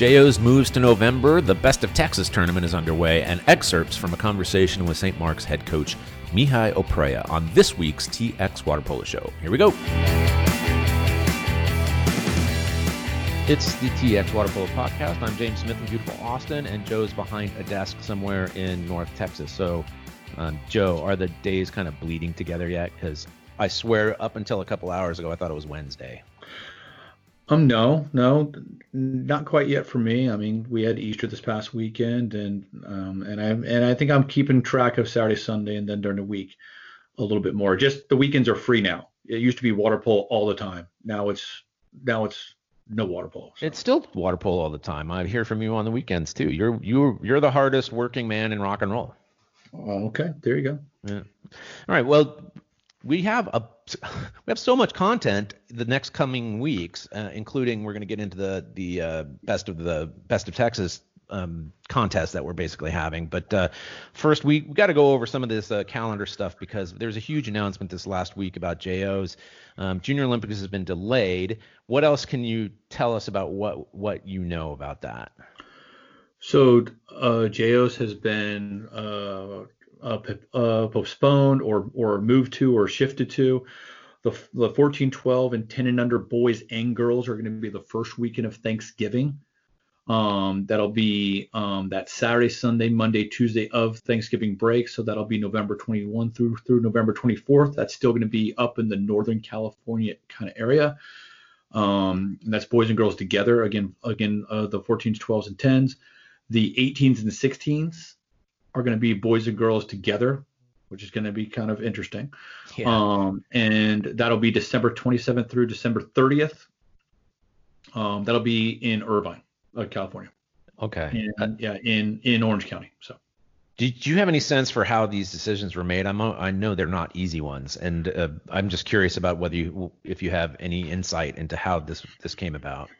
JO's moves to November, the Best of Texas tournament is underway, and excerpts from a conversation with St. Mark's head coach Mihai Oprea on this week's TX Water Polo Show. Here we go. It's the TX Water Polo Podcast. I'm James Smith in beautiful Austin, and Joe's behind a desk somewhere in North Texas. So, um, Joe, are the days kind of bleeding together yet? Because I swear, up until a couple hours ago, I thought it was Wednesday. Um, no, no, not quite yet for me. I mean, we had Easter this past weekend, and um, and I and I think I'm keeping track of Saturday, Sunday, and then during the week a little bit more. Just the weekends are free now. It used to be water polo all the time. Now it's now it's no water polo. So. It's still water polo all the time. I hear from you on the weekends too. You're you're you're the hardest working man in rock and roll. Uh, okay, there you go. Yeah. All right. Well, we have a we have so much content the next coming weeks, uh, including we're going to get into the the uh, best of the best of Texas um, contest that we're basically having. But uh, first, we, we got to go over some of this uh, calendar stuff because there's a huge announcement this last week about JOs. Um, Junior Olympics has been delayed. What else can you tell us about what what you know about that? So uh, JOs has been uh, uh, postponed or or moved to or shifted to. The, the 14, 12, and 10 and under boys and girls are going to be the first weekend of Thanksgiving. Um, that'll be um, that Saturday, Sunday, Monday, Tuesday of Thanksgiving break. So that'll be November 21 through through November 24th. That's still going to be up in the Northern California kind of area. Um, and that's boys and girls together. Again, again, uh, the 14s, 12s, and 10s. The 18s and 16s are going to be boys and girls together, which is going to be kind of interesting. Yeah. Um, and that'll be December 27th through December 30th. Um, that'll be in Irvine uh, California. Okay. In, yeah, in in Orange County. So. Did you have any sense for how these decisions were made? I'm I know they're not easy ones, and uh, I'm just curious about whether you if you have any insight into how this this came about.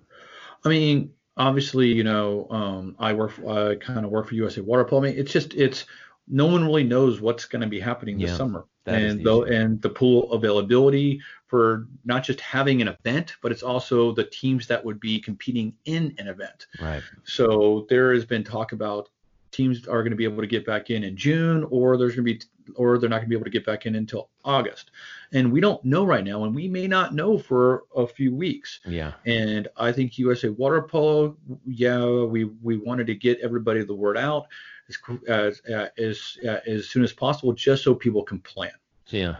I mean, obviously, you know, um, I work I kind of work for USA Water mean, it's just it's no one really knows what's going to be happening this yeah, summer, and the and the pool availability for not just having an event, but it's also the teams that would be competing in an event. Right. So there has been talk about teams are going to be able to get back in in June, or there's going to be, or they're not going to be able to get back in until August. And we don't know right now, and we may not know for a few weeks. Yeah. And I think USA Water Polo, yeah, we we wanted to get everybody the word out as as as, as soon as possible, just so people can plan. Yeah.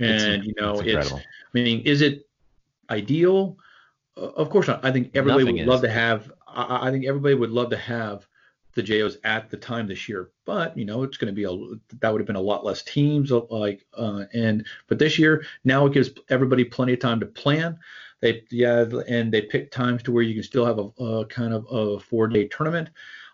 And it's, you know, it's, it's mean, is it ideal? Uh, of course not. I think everybody Nothing would is. love to have. I, I, think everybody would love to have the JOs at the time this year, but you know it's going to be a that would have been a lot less teams uh, like uh, and but this year now it gives everybody plenty of time to plan. They yeah and they pick times to where you can still have a, a kind of a four day tournament.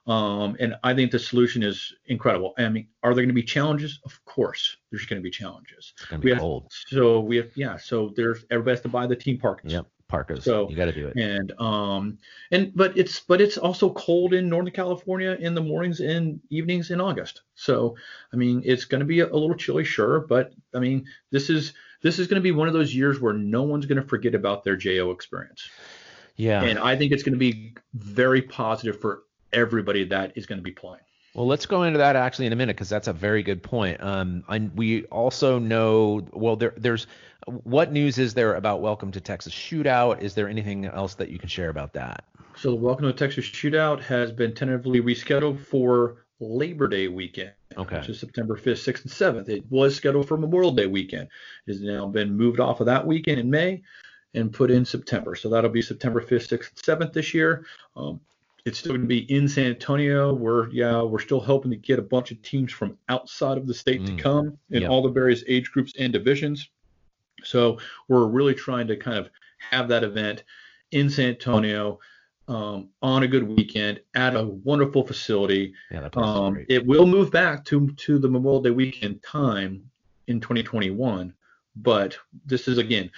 Um, and I think the solution is incredible. I mean, are there going to be challenges? Of course, there's going to be challenges. It's going to be we cold. so we have, yeah. So there's everybody has to buy the team parkas. Yep, parkas. So you got to do it. And um, and but it's but it's also cold in Northern California in the mornings and evenings in August. So I mean, it's going to be a, a little chilly, sure, but I mean, this is this is going to be one of those years where no one's going to forget about their JO experience. Yeah. And I think it's going to be very positive for everybody that is going to be playing. Well, let's go into that actually in a minute because that's a very good point. Um, I, we also know, well, there, there's what news is there about Welcome to Texas Shootout? Is there anything else that you can share about that? So, the Welcome to Texas Shootout has been tentatively rescheduled for Labor Day weekend, okay. which is September 5th, 6th, and 7th. It was scheduled for Memorial Day weekend. It has now been moved off of that weekend in May and put in September. So that'll be September 5th, 6th, and 7th this year. Um, it's still going to be in San Antonio. We're yeah, we're still hoping to get a bunch of teams from outside of the state mm. to come in yep. all the various age groups and divisions. So we're really trying to kind of have that event in San Antonio um, on a good weekend at a wonderful facility. Yeah, um. It will move back to to the Memorial Day weekend time in 2021, but this is again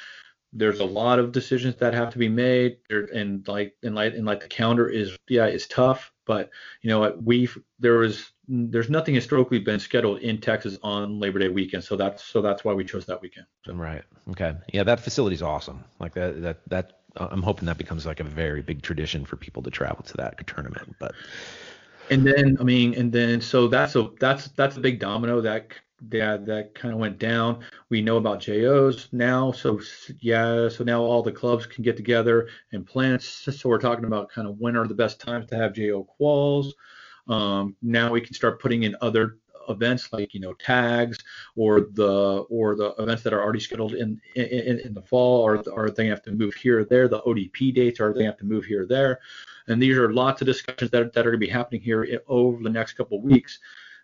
there's a lot of decisions that have to be made, there, and like and like and like the calendar is yeah, it's tough, but you know what we there was there's nothing historically been scheduled in Texas on Labor Day weekend, so that's so that's why we chose that weekend. So. Right. Okay. Yeah, that facility's awesome. Like that that that I'm hoping that becomes like a very big tradition for people to travel to that tournament. But and then I mean, and then so that's a that's that's a big domino that that that kind of went down. We know about JOs now, so yeah, so now all the clubs can get together and plan. So we're talking about kind of when are the best times to have JO quals. Um, now we can start putting in other events like you know tags or the or the events that are already scheduled in in, in the fall or are they have to move here or there the ODP dates or they have to move here or there and these are lots of discussions that, that are going to be happening here over the next couple of weeks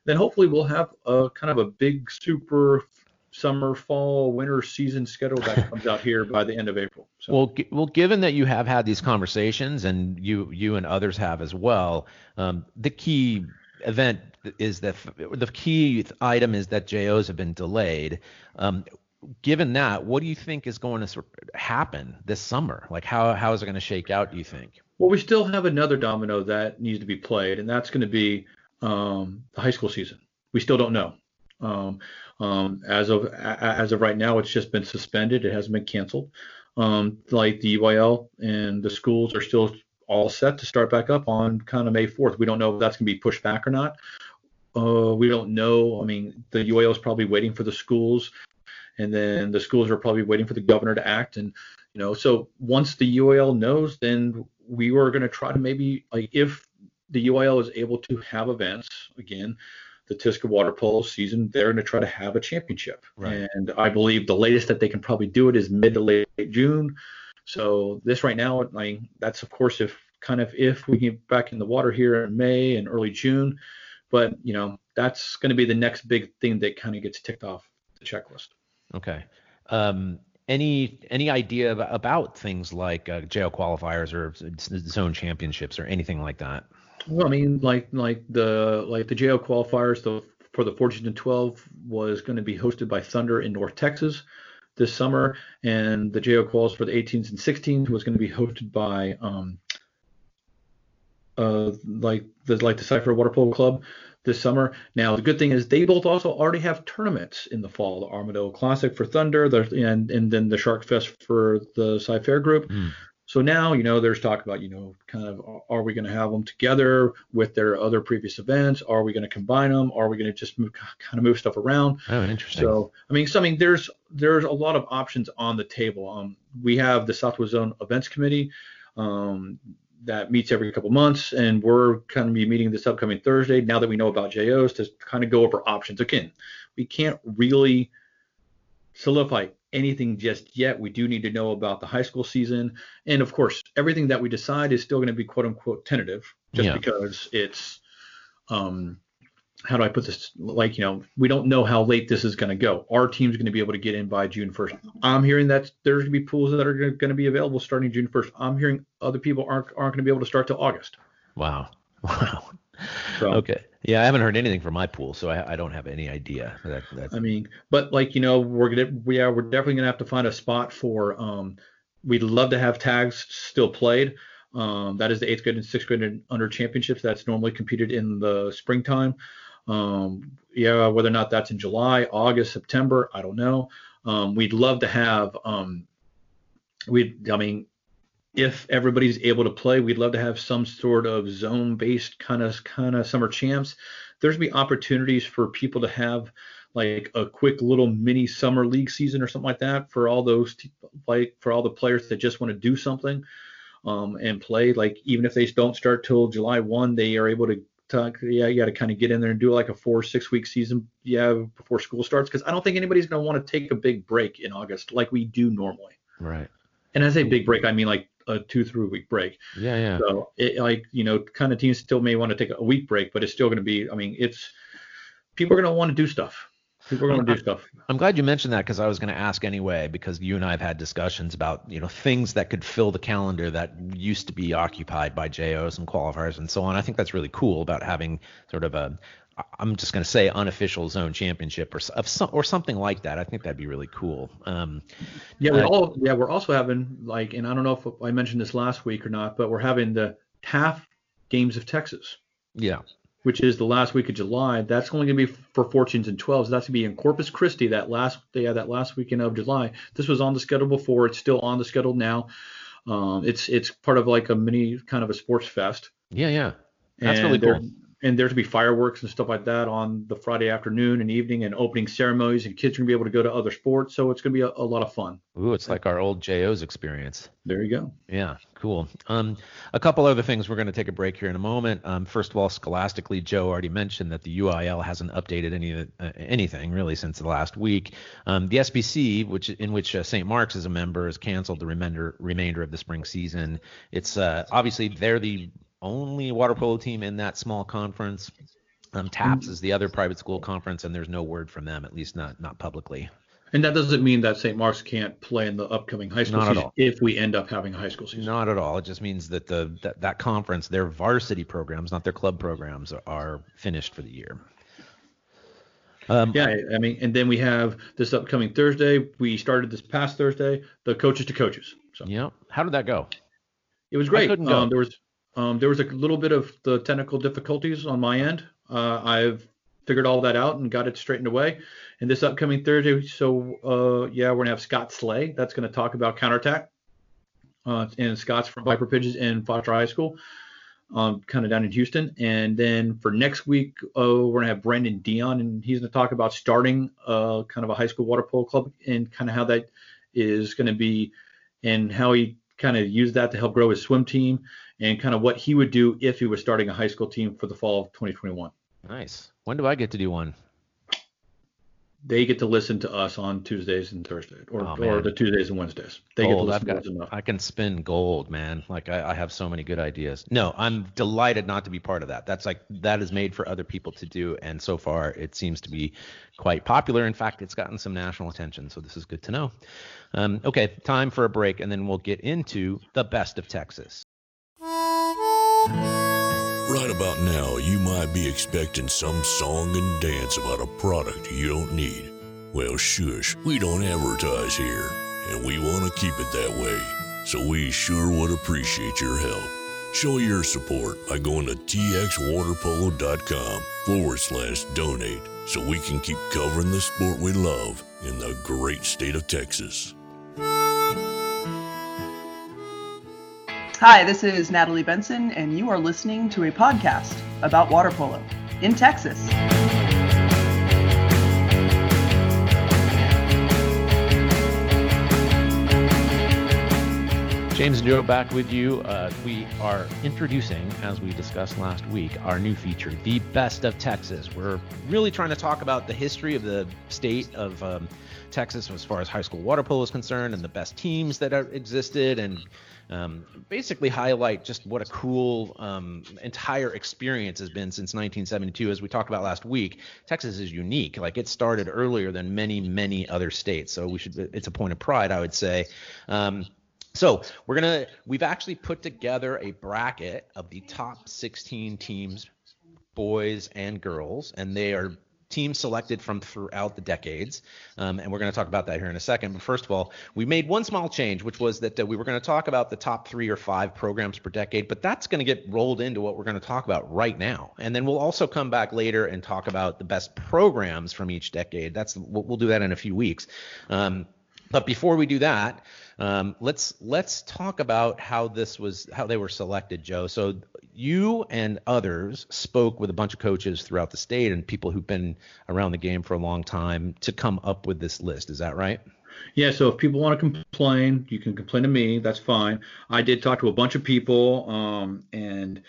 then hopefully we'll have a kind of a big super summer, fall, winter season schedule that comes out here by the end of April. So. Well, g- well, given that you have had these conversations and you you and others have as well, um, the key event is that the key item is that JOs have been delayed. Um, given that, what do you think is going to happen this summer? Like how how is it going to shake out? Do you think? Well, we still have another domino that needs to be played, and that's going to be um, the high school season. We still don't know. Um, um, as of as of right now, it's just been suspended. It hasn't been canceled. Um, like the UIL and the schools are still all set to start back up on kind of May 4th. We don't know if that's going to be pushed back or not. Uh, we don't know. I mean, the UIL is probably waiting for the schools, and then the schools are probably waiting for the governor to act. And you know, so once the UIL knows, then we were going to try to maybe like if the UIL is able to have events again. The TISCA water polo season, they're going to try to have a championship, right. and I believe the latest that they can probably do it is mid to late June. So this right now, I mean, that's of course if kind of if we get back in the water here in May and early June, but you know that's going to be the next big thing that kind of gets ticked off the checklist. Okay. Um, any any idea about things like uh, JO qualifiers or zone championships or anything like that? Well, I mean, like like the like the JO qualifiers, the for the 14 and 12 was going to be hosted by Thunder in North Texas this summer, and the JO quals for the 18s and 16s was going to be hosted by um, uh, like the like the Cy Fair Water Polo Club this summer. Now the good thing is they both also already have tournaments in the fall. The Armadillo Classic for Thunder, the, and and then the Shark Fest for the Cy Fair group. Mm. So now, you know, there's talk about, you know, kind of, are we going to have them together with their other previous events? Are we going to combine them? Are we going to just move, kind of move stuff around? Oh, interesting. So, I mean, so I mean, there's there's a lot of options on the table. Um, we have the Southwest Zone Events Committee. Um, that meets every couple months, and we're kind of be meeting this upcoming Thursday. Now that we know about JOs, to kind of go over options. Again, we can't really solidify anything just yet. We do need to know about the high school season. And of course, everything that we decide is still going to be quote unquote tentative just yeah. because it's, um, how do I put this? Like, you know, we don't know how late this is going to go. Our team's going to be able to get in by June 1st. I'm hearing that there's going to be pools that are going to be available starting June 1st. I'm hearing other people aren't aren't going to be able to start till August. Wow. Wow. So, okay. Yeah, I haven't heard anything from my pool, so I, I don't have any idea. That, I mean, but like you know, we're gonna we are we're definitely gonna have to find a spot for. Um, we'd love to have tags still played. Um, that is the eighth grade and sixth grade and under championships. That's normally competed in the springtime. Um, yeah, whether or not that's in July, August, September, I don't know. Um, we'd love to have. Um, we, I mean, if everybody's able to play, we'd love to have some sort of zone-based kind of kind of summer champs. There's be opportunities for people to have like a quick little mini summer league season or something like that for all those like for all the players that just want to do something um, and play. Like even if they don't start till July one, they are able to. Talk, yeah, you got to kind of get in there and do like a four six week season, yeah, before school starts. Because I don't think anybody's going to want to take a big break in August like we do normally. Right. And as a big break, I mean like a two three week break. Yeah, yeah. So it, like you know, kind of teams still may want to take a week break, but it's still going to be. I mean, it's people are going to want to do stuff. People are going to do stuff. I'm glad you mentioned that because I was going to ask anyway because you and I have had discussions about you know things that could fill the calendar that used to be occupied by JOs and qualifiers and so on. I think that's really cool about having sort of a I'm just going to say unofficial zone championship or of some, or something like that. I think that'd be really cool. Um, yeah, we're uh, all yeah we're also having like, and I don't know if I mentioned this last week or not, but we're having the TAF Games of Texas. Yeah. Which is the last week of July. That's only going to be for 14s and 12s. That's going to be in Corpus Christi that last yeah that last weekend of July. This was on the schedule before. It's still on the schedule now. Um, it's it's part of like a mini kind of a sports fest. Yeah, yeah. That's and really cool and there's gonna be fireworks and stuff like that on the Friday afternoon and evening and opening ceremonies and kids are gonna be able to go to other sports. So it's gonna be a, a lot of fun. Ooh, it's like our old JO's experience. There you go. Yeah, cool. Um, a couple other things. We're gonna take a break here in a moment. Um, first of all, scholastically, Joe already mentioned that the UIL hasn't updated any uh, anything really since the last week. Um, the SPC, which in which uh, St. Mark's is a member, has canceled the remainder remainder of the spring season. It's uh, obviously they're the only water polo team in that small conference. Um, TAPPS is the other private school conference, and there's no word from them, at least not not publicly. And that doesn't mean that St. Mark's can't play in the upcoming high school not season if we end up having a high school season. Not at all. It just means that the that, that conference, their varsity programs, not their club programs, are finished for the year. Um, yeah, I mean, and then we have this upcoming Thursday. We started this past Thursday, the coaches to coaches. So. Yeah. How did that go? It was great. Um, there was um, there was a little bit of the technical difficulties on my end. Uh, I've figured all that out and got it straightened away. And this upcoming Thursday, so uh, yeah, we're gonna have Scott Slay. That's gonna talk about counterattack. Uh, and Scott's from Viper Pigeons in Foster High School, um, kind of down in Houston. And then for next week, uh, we're gonna have Brandon Dion, and he's gonna talk about starting uh, kind of a high school water polo club and kind of how that is gonna be, and how he kind of used that to help grow his swim team and kind of what he would do if he was starting a high school team for the fall of 2021. Nice. When do I get to do one? They get to listen to us on Tuesdays and Thursdays, or, oh, or the Tuesdays and Wednesdays. They gold. get to listen got, to I can spin gold, man. Like I, I, have so many good ideas. No, I'm delighted not to be part of that. That's like that is made for other people to do, and so far it seems to be quite popular. In fact, it's gotten some national attention, so this is good to know. Um, okay, time for a break, and then we'll get into the best of Texas. Right about now, you might be expecting some song and dance about a product you don't need. Well, shush, we don't advertise here, and we want to keep it that way. So we sure would appreciate your help. Show your support by going to txwaterpolo.com forward slash donate so we can keep covering the sport we love in the great state of Texas. Hi, this is Natalie Benson, and you are listening to a podcast about water polo in Texas. James and Joe back with you. Uh, we are introducing, as we discussed last week, our new feature, The Best of Texas. We're really trying to talk about the history of the state of um, Texas as far as high school water polo is concerned and the best teams that are, existed and um, basically highlight just what a cool um, entire experience has been since 1972. As we talked about last week, Texas is unique. Like it started earlier than many, many other states. So we should. It's a point of pride, I would say. Um, so we're gonna. We've actually put together a bracket of the top 16 teams, boys and girls, and they are teams selected from throughout the decades. Um, and we're going to talk about that here in a second. But first of all, we made one small change, which was that uh, we were going to talk about the top three or five programs per decade, but that's going to get rolled into what we're going to talk about right now. And then we'll also come back later and talk about the best programs from each decade. That's we'll do that in a few weeks. Um, but before we do that, um, let's let's talk about how this was how they were selected, Joe. So you and others spoke with a bunch of coaches throughout the state and people who've been around the game for a long time to come up with this list. Is that right? Yeah, so if people want to complain, you can complain to me. That's fine. I did talk to a bunch of people, um, and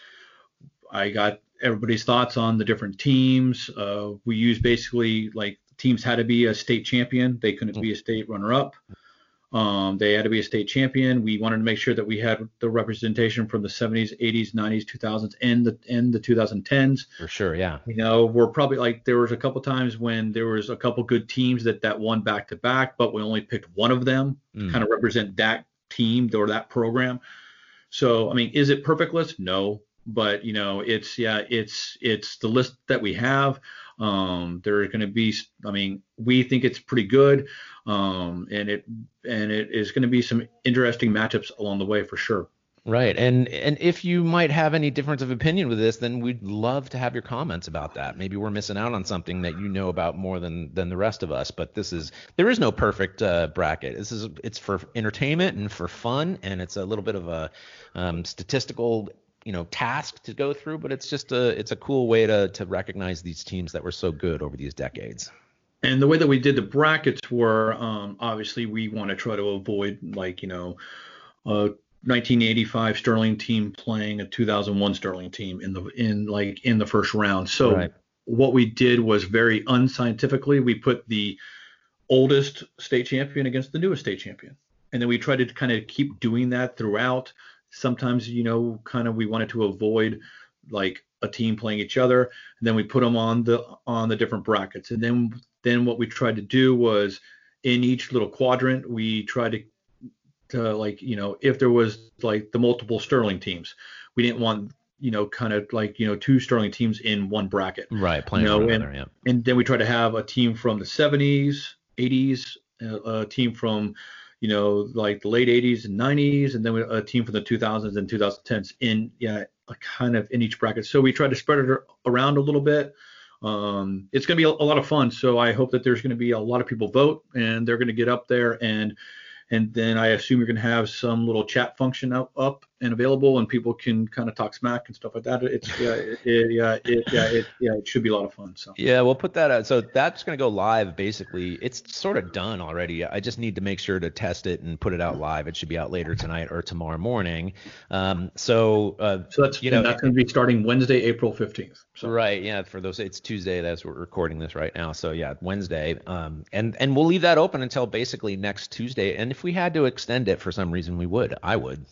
I got everybody's thoughts on the different teams. Uh, we used basically like teams had to be a state champion; they couldn't be a state runner-up. Um, they had to be a state champion. We wanted to make sure that we had the representation from the 70s, 80s, 90s, 2000s, and the and the 2010s. For sure, yeah. You know, we're probably like there was a couple times when there was a couple good teams that that won back to back, but we only picked one of them mm. kind of represent that team or that program. So, I mean, is it perfect list? No. but you know, it's yeah, it's it's the list that we have. Um, there are going to be, I mean, we think it's pretty good, um, and it and it is going to be some interesting matchups along the way for sure. Right. And and if you might have any difference of opinion with this, then we'd love to have your comments about that. Maybe we're missing out on something that you know about more than than the rest of us. But this is there is no perfect uh, bracket. This is it's for entertainment and for fun, and it's a little bit of a um, statistical you know task to go through. But it's just a it's a cool way to to recognize these teams that were so good over these decades. And the way that we did the brackets were um, obviously we want to try to avoid like you know. Uh, 1985 Sterling team playing a 2001 Sterling team in the in like in the first round. So right. what we did was very unscientifically we put the oldest state champion against the newest state champion. And then we tried to kind of keep doing that throughout. Sometimes, you know, kind of we wanted to avoid like a team playing each other. And then we put them on the on the different brackets. And then then what we tried to do was in each little quadrant, we tried to to like you know if there was like the multiple Sterling teams, we didn't want you know kind of like you know two Sterling teams in one bracket. Right, playing you know, and, yeah. and then we tried to have a team from the 70s, 80s, uh, a team from you know like the late 80s and 90s, and then a team from the 2000s and 2010s in yeah kind of in each bracket. So we try to spread it around a little bit. Um, it's going to be a, a, lot of fun. So I hope that there's going to be a lot of people vote and they're going to get up there and and then I assume you're going to have some little chat function up, up and available, and people can kind of talk smack and stuff like that. It's yeah, it, it, yeah, it, yeah, it, yeah, it should be a lot of fun. So yeah, we'll put that out. So that's going to go live. Basically, it's sort of done already. I just need to make sure to test it and put it out live. It should be out later tonight or tomorrow morning. Um, so uh, so that's you know that's going to be starting Wednesday, April 15th. So. Right. Yeah. For those, it's Tuesday. That's we're recording this right now. So yeah, Wednesday. Um, and and we'll leave that open until basically next Tuesday. And if we had to extend it for some reason, we would. I would.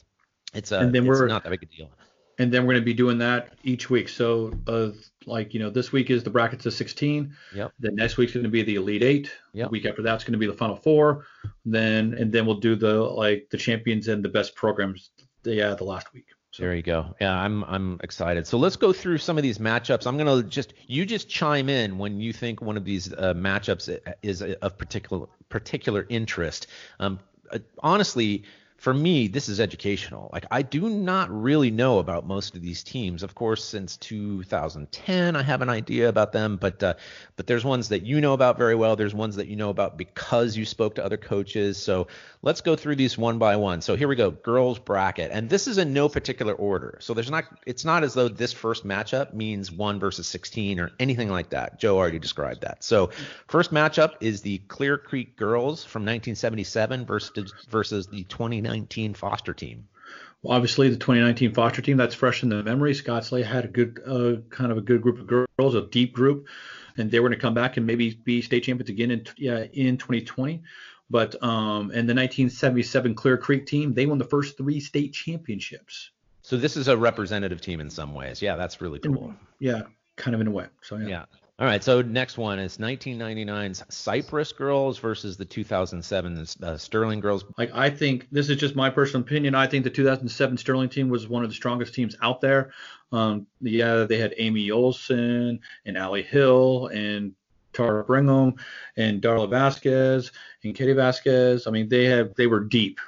It's a. And then we're not that big a deal. And then we're going to be doing that each week. So uh, like you know, this week is the brackets of 16. Yep. Then next week's going to be the Elite Eight. Yep. The week after that's going to be the Final Four. Then and then we'll do the like the champions and the best programs. Yeah, the last week. So. There you go. Yeah, I'm I'm excited. So let's go through some of these matchups. I'm gonna just you just chime in when you think one of these uh, matchups is of particular particular interest. Um, uh, honestly, for me, this is educational. Like I do not really know about most of these teams. Of course, since 2010, I have an idea about them, but uh, but there's ones that you know about very well. There's ones that you know about because you spoke to other coaches. So let's go through these one by one. So here we go, girls bracket, and this is in no particular order. So there's not. It's not as though this first matchup means one versus 16 or anything like that. Joe already described that. So first matchup is the Clear Creek girls from 1977 versus versus the 29 2019 Foster team? Well, obviously the 2019 Foster team that's fresh in the memory. Scott Slay had a good, uh, kind of a good group of girls, a deep group, and they were going to come back and maybe be state champions again in yeah, in 2020. But um, and the 1977 Clear Creek team, they won the first three state championships. So this is a representative team in some ways. Yeah, that's really cool. Yeah, kind of in a way. So yeah. Yeah. All right, so next one is 1999's Cypress Girls versus the 2007 uh, Sterling Girls. Like I think this is just my personal opinion. I think the 2007 Sterling team was one of the strongest teams out there. Um, yeah, they had Amy Olson and Allie Hill and Tara Brigham and Darla Vasquez and Katie Vasquez. I mean, they have they were deep,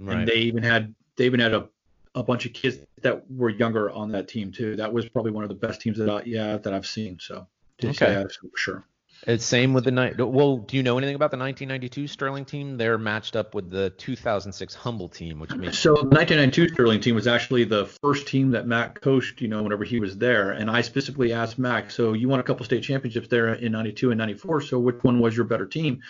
right. and they even had they even had a a bunch of kids that were younger on that team too. That was probably one of the best teams that I, yeah that I've seen. So okay. Yeah, for sure. It's same with the night. Well, do you know anything about the 1992 Sterling team? They're matched up with the 2006 Humble team, which makes so the 1992 Sterling team was actually the first team that Mac coached. You know, whenever he was there, and I specifically asked Mac, so you won a couple state championships there in '92 and '94. So which one was your better team?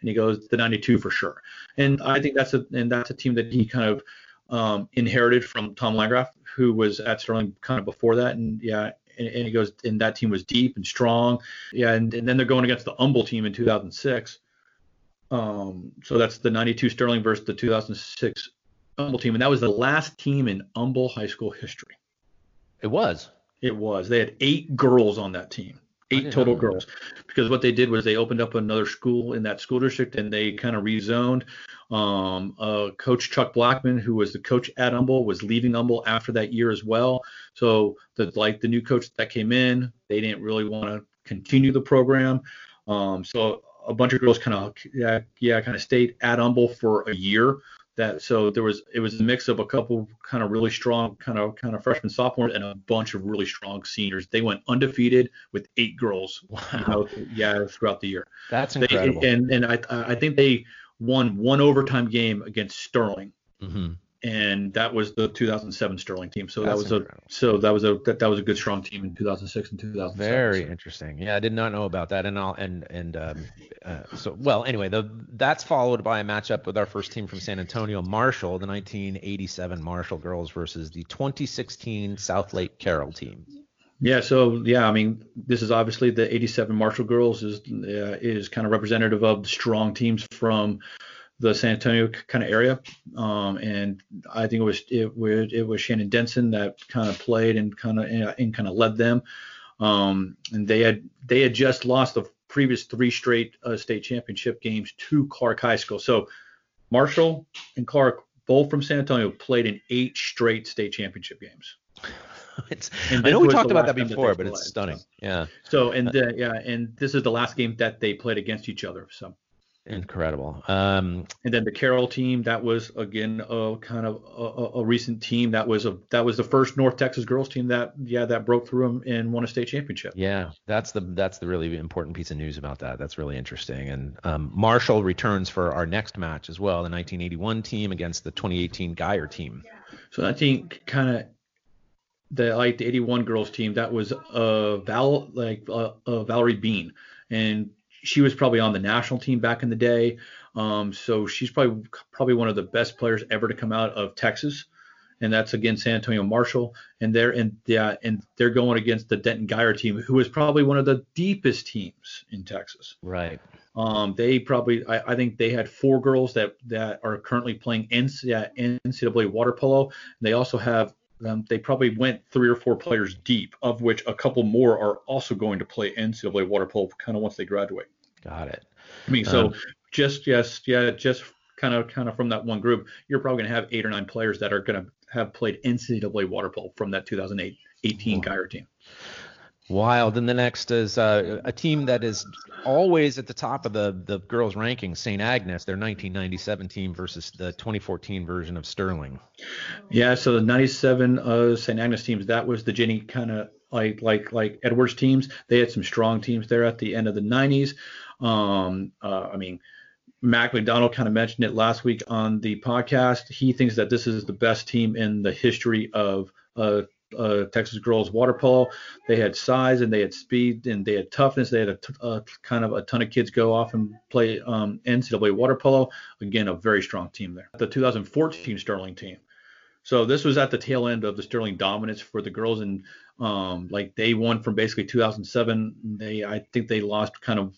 And he goes, the '92 for sure. And I think that's a and that's a team that he kind of um, inherited from Tom Landgraf, who was at Sterling kind of before that. And yeah, and, and he goes, and that team was deep and strong. Yeah, and, and then they're going against the Humble team in 2006. Um, so that's the 92 Sterling versus the 2006 Humble team, and that was the last team in Humble high school history. It was. It was. They had eight girls on that team. Eight total girls. Because what they did was they opened up another school in that school district and they kind of rezoned um, uh, coach chuck blackman who was the coach at humble was leaving humble after that year as well. So the like the new coach that came in they didn't really want to continue the program. Um, so a bunch of girls kind of yeah yeah kind of stayed at humble for a year that so there was it was a mix of a couple kind of really strong kind of kind of freshmen sophomores and a bunch of really strong seniors they went undefeated with eight girls wow. you know, yeah throughout the year that's incredible they, and and i i think they won one overtime game against sterling mm-hmm. And that was the 2007 sterling team so That's that was incredible. a so that was a that, that was a good strong team in 2006 and 2007 Very so. interesting. Yeah, I did not know about that. And I'll, and and um, uh, so well. Anyway, the that's followed by a matchup with our first team from San Antonio, Marshall, the 1987 Marshall girls versus the 2016 Southlake Carroll team. Yeah, so yeah, I mean, this is obviously the 87 Marshall girls is uh, is kind of representative of the strong teams from the San Antonio kind of area, um, and I think it was it was it was Shannon Denson that kind of played and kind of and kind of led them, um, and they had they had just lost the previous three straight uh, state championship games to Clark High School. So Marshall and Clark, both from San Antonio, played in eight straight state championship games. It's, And I know we talked about that before, but it's played, stunning. so. Yeah, So and uh, yeah, and this is the last game that they played against each other. So incredible. Um, and then the Carroll team, that was again a kind of a, a- recent team. That was a that was the first North Texas girls team that yeah that broke through them and won a state championship. Yeah, that's the that's the really important piece of news about that. That's really interesting. And um, Marshall returns for our next match as well, the 1981 team against the 2018 Guyer team. So I think kind of the like the 81 girls team that was uh Val like uh, uh, Valerie Bean and she was probably on the national team back in the day. Um, so she's probably probably one of the best players ever to come out of Texas. And that's against San Antonio Marshall, and they're and yeah, and they're going against the Denton Guyer team, who is probably one of the deepest teams in Texas. Right. Um, they probably, I, I think they had four girls that that are currently playing NCAA, NCAA water polo. They also have, um, they probably went three or four players deep, of which a couple more are also going to play NCAA water polo kind of once they graduate. Got it. I mean, so Um, just yes, yeah, just kind of kind of from that one group, you're probably going to have eight or nine players that are going to have played NCAA water polo from that 2008 18 Wow. Guyer team. Wild. And the next is uh, a team that is always at the top of the the girls' rankings, St. Agnes, their 1997 team versus the 2014 version of Sterling. Yeah, so the 97 uh, St. Agnes teams, that was the Jenny kind of like like like Edwards teams. They had some strong teams there at the end of the 90s. Um, uh, I mean, Mac McDonald kind of mentioned it last week on the podcast. He thinks that this is the best team in the history of uh, uh, Texas girls water polo. They had size and they had speed and they had toughness. They had a t- uh, kind of a ton of kids go off and play um, NCAA water polo. Again, a very strong team there. The 2014 Sterling team. So this was at the tail end of the Sterling dominance for the girls, and um, like they won from basically 2007. They, I think they lost kind of,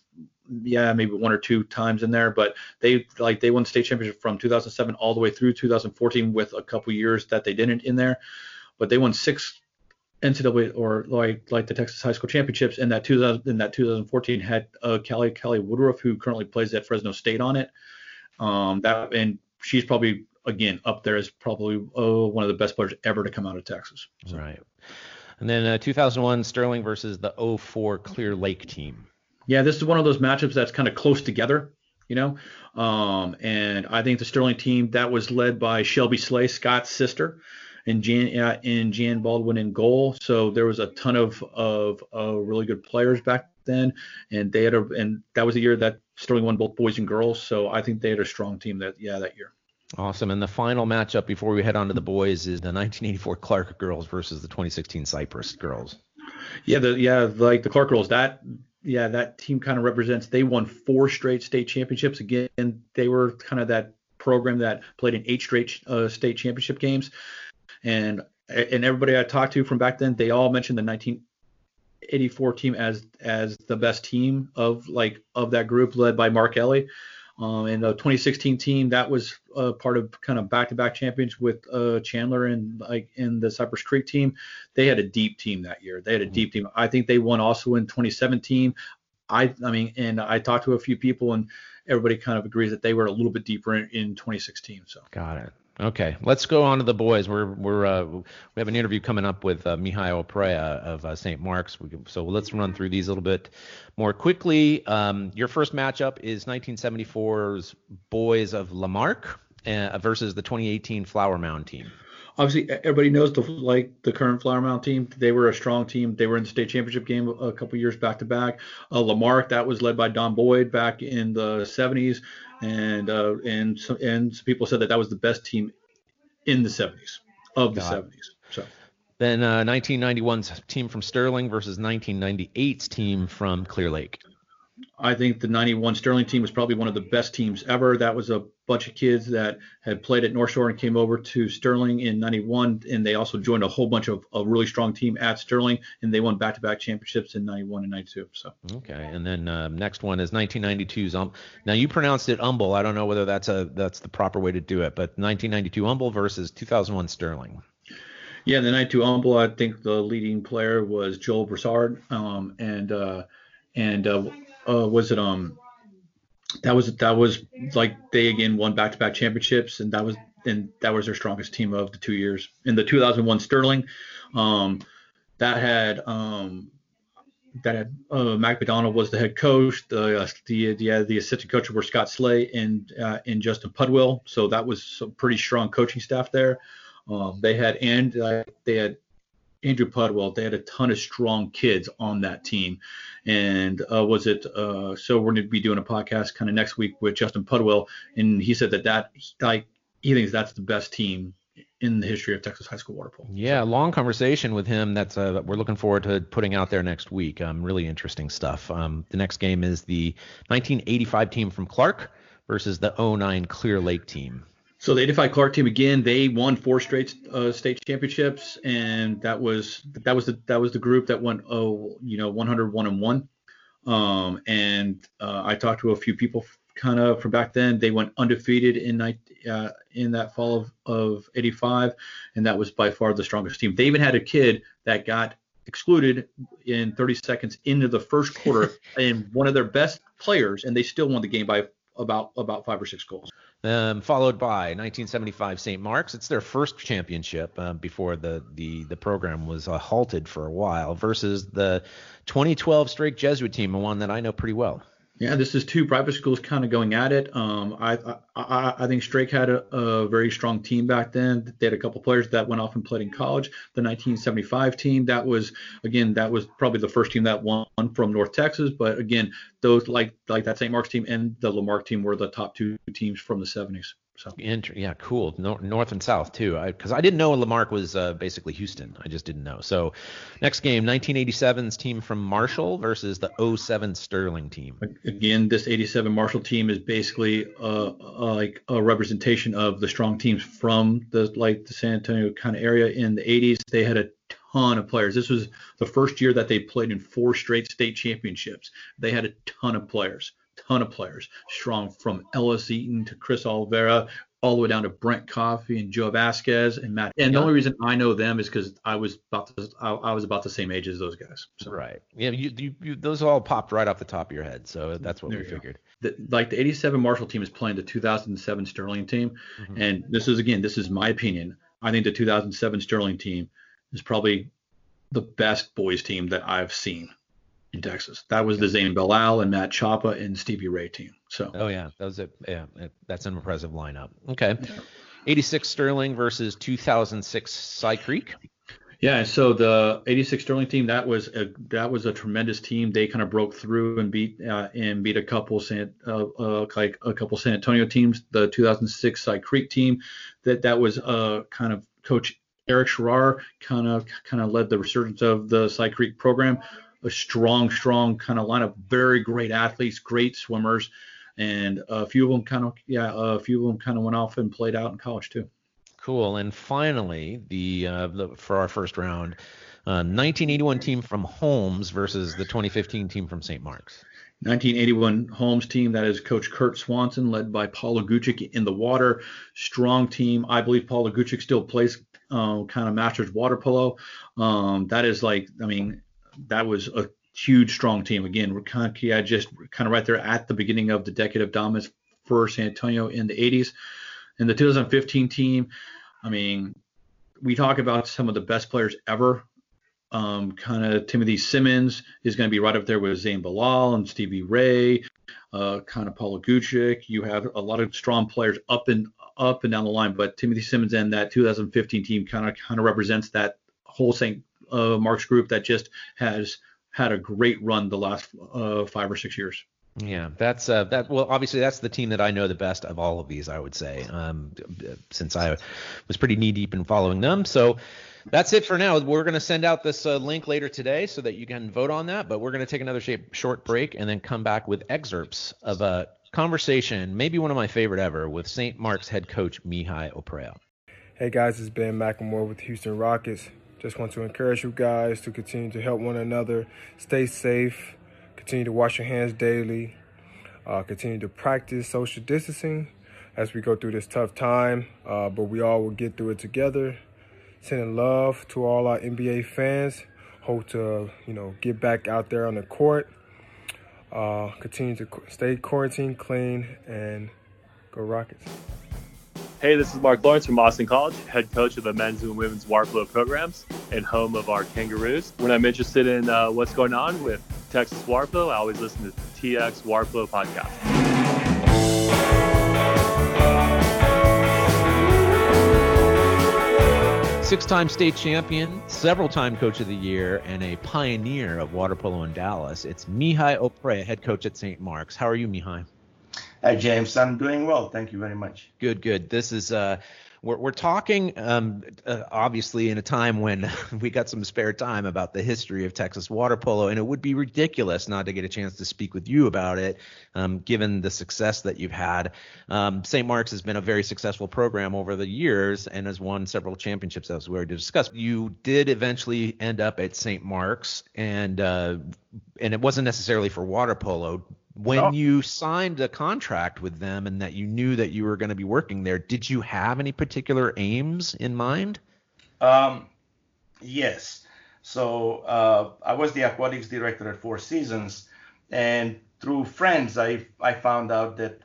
yeah, maybe one or two times in there, but they like they won state championship from 2007 all the way through 2014 with a couple years that they didn't in there, but they won six NCAA or like like the Texas High School Championships, and that 2000 in that 2014 had uh, Callie Woodruff who currently plays at Fresno State on it. Um, that and she's probably again up there as probably oh, one of the best players ever to come out of Texas. So, Right. And then uh, 2001 Sterling versus the 04 Clear Lake team. Yeah, this is one of those matchups that's kind of close together, you know. Um, and I think the Sterling team that was led by Shelby Slay, Scott's sister, and Jan uh, and Jan Baldwin in goal. So there was a ton of of uh, really good players back then, and they had a and that was the year that Sterling won both boys and girls. So I think they had a strong team that yeah that year. Awesome. And the final matchup before we head on to the boys is the 1984 Clark girls versus the 2016 Cypress girls. Yeah, the yeah like the Clark girls that yeah that team kind of represents. They won four straight state championships again. They were kind of that program that played in eight straight uh, state championship games, and and everybody I talked to from back then, they all mentioned the 1984 team as as the best team of like of that group led by Mark Ellie. Um, and the 2016 team that was uh, part of kind of back-to-back champions with uh, Chandler and like in the Cypress Creek team. They had a deep team that year. They had a mm-hmm. deep team. I think they won also in 2017. I I mean, and I talked to a few people and everybody kind of agrees that they were a little bit deeper in, in 2016. So got it. Okay, let's go on to the boys. We're we're uh, we have an interview coming up with uh, Mihail Oprea of uh, St. Mark's. so let's run through these a little bit more quickly. Um, your first matchup is 1974's boys of La Marque uh, versus the 2018 Flower Mound team. Obviously, everybody knows the like the current Flower Mound team. They were a strong team. They were in the state championship game a couple years back to back. Uh, La Marque that was led by Don Boyd back in the 70s and uh, and so, and some people said that that was the best team in the 70s of the God. 70s. So then uh, 1991's team from Sterling versus 1998's team from Clear Lake. I think the 91 Sterling team was probably one of the best teams ever. That was a bunch of kids that had played at North Shore and came over to Sterling in 91. And they also joined a whole bunch of a really strong team at Sterling. And they won back to back championships in 91 and 92. So, okay. And then uh, next one is 1992's. Um, now, you pronounced it Humble. I don't know whether that's a that's the proper way to do it, but 1992 Humble versus 2001 Sterling. Yeah, the 92 Humble, I think the leading player was Joel Broussard. Um, and, uh, and, uh, uh, was it um that was that was like they again won back-to-back championships and that was and that was their strongest team of the two years in the 2001 Sterling um that had um that had uh, Mac McDonald was the head coach. The uh, the the, the assistant coach were Scott Slay and uh, and Justin Pudwill. So that was a pretty strong coaching staff there. Um, they had and uh, they had Andrew Pudwell, They had a ton of strong kids on that team. And uh, was it? Uh, so we're going to be doing a podcast kind of next week with Justin Pudwell, and he said that that like he thinks that's the best team in the history of Texas high school water polo. Yeah, long conversation with him. That's uh, we're looking forward to putting out there next week. Um, really interesting stuff. Um, the next game is the 1985 team from Clark versus the 09 Clear Lake team. So the 85 Clark team again, they won four straight uh, state championships, and that was that was the that was the group that went oh you know 101 and one. Um, and uh, I talked to a few people kind of from back then. They went undefeated in uh, in that fall of, of 85, and that was by far the strongest team. They even had a kid that got excluded in 30 seconds into the first quarter, and one of their best players, and they still won the game by about about five or six goals um, followed by 1975 St. Mark's. It's their first championship uh, before the, the, the program was uh, halted for a while versus the 2012 Strake Jesuit team, a one that I know pretty well. Yeah, this is two private schools kind of going at it. Um, I, I I think Strake had a, a, very strong team back then. They had a couple players that went off and played in college. The 1975 team, that was again that was probably the first team that won from North Texas. But again, those like like that St. Mark's team and the La Marque team were the top two teams from the 70s. So yeah, cool. North and South too, because I, I, didn't know La Marque was uh, basically Houston. I just didn't know. So next game, 1987's team from Marshall versus the 07 Sterling team. Again, this 87 Marshall team is basically uh, uh, like a representation of the strong teams from the like the San Antonio kind of area in the 80s. They had a ton of players. This was the first year that they played in four straight state championships. They had a ton of players ton of players, strong from Ellis Eaton to Chris Oliveira, all the way down to Brent Coffey and Joe Vasquez and Matt. And the only reason I know them is because I was about to, I, I, was about the same age as those guys. So. Right. Yeah. You, you, you, those all popped right off the top of your head. So that's what there we figured. The, like the 87 Marshall team is playing the 2007 Sterling team. Mm-hmm. And this is, again, this is my opinion. I think the 2007 Sterling team is probably the best boys team that I've seen in Texas. That was the Zane Bellal and Matt Chapa and Stevie Ray team. So. Oh yeah, that was it. Yeah, that's an impressive lineup. Okay. Yeah. 86 Sterling versus 2006 Cy Creek. Yeah, so the 86 Sterling team that was a that was a tremendous team. They kind of broke through and beat uh, and beat a couple San uh, uh, like a couple San Antonio teams. The 2006 Cy Creek team that that was uh kind of coach Eric Sherrar kind of kind of led the resurgence of the Cy Creek program a strong, strong kind of lineup. Very great athletes, great swimmers, and a few of them kind of yeah, a few of them kind of went off and played out in college too. Cool. And finally, the, uh, the for our first round, uh, 1981 team from Holmes versus the 2015 team from St. Mark's. 1981 Holmes team that is Coach Kurt Swanson, led by Paulo Gucic in the water. Strong team. I believe Paulo Gucic still plays uh, kind of masters water polo. Um, that is like, I mean, that was a huge, strong team. Again, of just kind of right there at the beginning of the decade of dominance for San Antonio in the 80s. And the 2015 team, I mean, we talk about some of the best players ever um, kind of Timothy Simmons is going to be right up there with Zain Bilal and Stevie Ray, uh, kind of Paulo Gucic. You have a lot of strong players up and up and down the line, but Timothy Simmons and that 2015 team kind of kind of represents that whole St. Uh, Mark's group that just has had a great run the last uh, five or six years. Yeah, that's uh, that. Well, obviously, that's the team that I know the best of all of these. I would say, um, since I was pretty knee deep in following them. So, that's it for now. We're going to send out this uh, link later today so that you can vote on that. But we're going to take another shape, short break and then come back with excerpts of a conversation, maybe one of my favorite ever, with St. Mark's head coach Mihai Oprea. Hey guys, it's Ben McLemore with Houston Rockets. Just want to encourage you guys to continue to help one another, stay safe, continue to wash your hands daily, uh, continue to practice social distancing as we go through this tough time. Uh, but we all will get through it together sending love to all our NBA fans. Hope to, you know, get back out there on the court. Uh, continue to stay quarantine clean and go Rockets. Hey, this is Mark Lawrence from Austin College, head coach of the men's and women's polo programs and home of our Kangaroos. When I'm interested in uh, what's going on with Texas polo, I always listen to the TX Polo podcast. Six time state champion, several time coach of the year, and a pioneer of water polo in Dallas. It's Mihai Oprea, head coach at St. Mark's. How are you, Mihai? Hi, James. I'm doing well. Thank you very much. Good, good. This is uh, we're, we're talking um, uh, obviously in a time when we got some spare time about the history of Texas water polo, and it would be ridiculous not to get a chance to speak with you about it, um, given the success that you've had. Um, St. Mark's has been a very successful program over the years and has won several championships, as we already discussed. You did eventually end up at St. Mark's, and uh, and it wasn't necessarily for water polo when oh. you signed a contract with them and that you knew that you were going to be working there, did you have any particular aims in mind? Um, yes. So uh, I was the aquatics director at Four Seasons, and through friends, I I found out that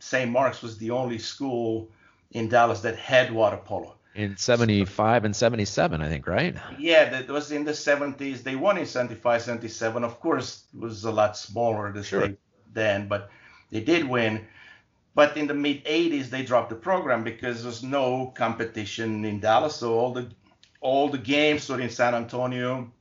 St. Mark's was the only school in Dallas that had water polo. In 75 and 77, I think, right? Yeah, that was in the 70s. They won in 75, 77. Of course, it was a lot smaller the sure. state then, but they did win. But in the mid 80s, they dropped the program because there's no competition in Dallas. So all the all the games were in San Antonio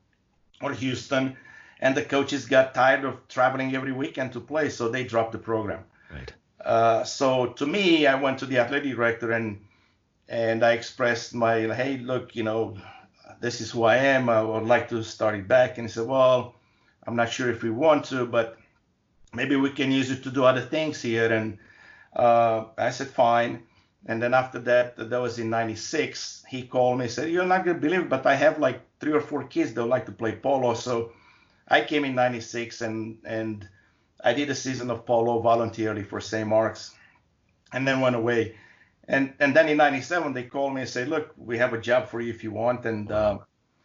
or Houston, and the coaches got tired of traveling every weekend to play, so they dropped the program. Right. Uh, so to me, I went to the athletic director and and I expressed my, hey, look, you know, this is who I am. I would like to start it back. And he said, well, I'm not sure if we want to, but maybe we can use it to do other things here. And uh, I said, fine. And then after that, that was in 96, he called me and said, you're not going to believe it, but I have like three or four kids that would like to play polo. So I came in 96 and, and I did a season of polo voluntarily for St. Mark's and then went away and and then in '97 they called me and said, look, we have a job for you if you want, and uh,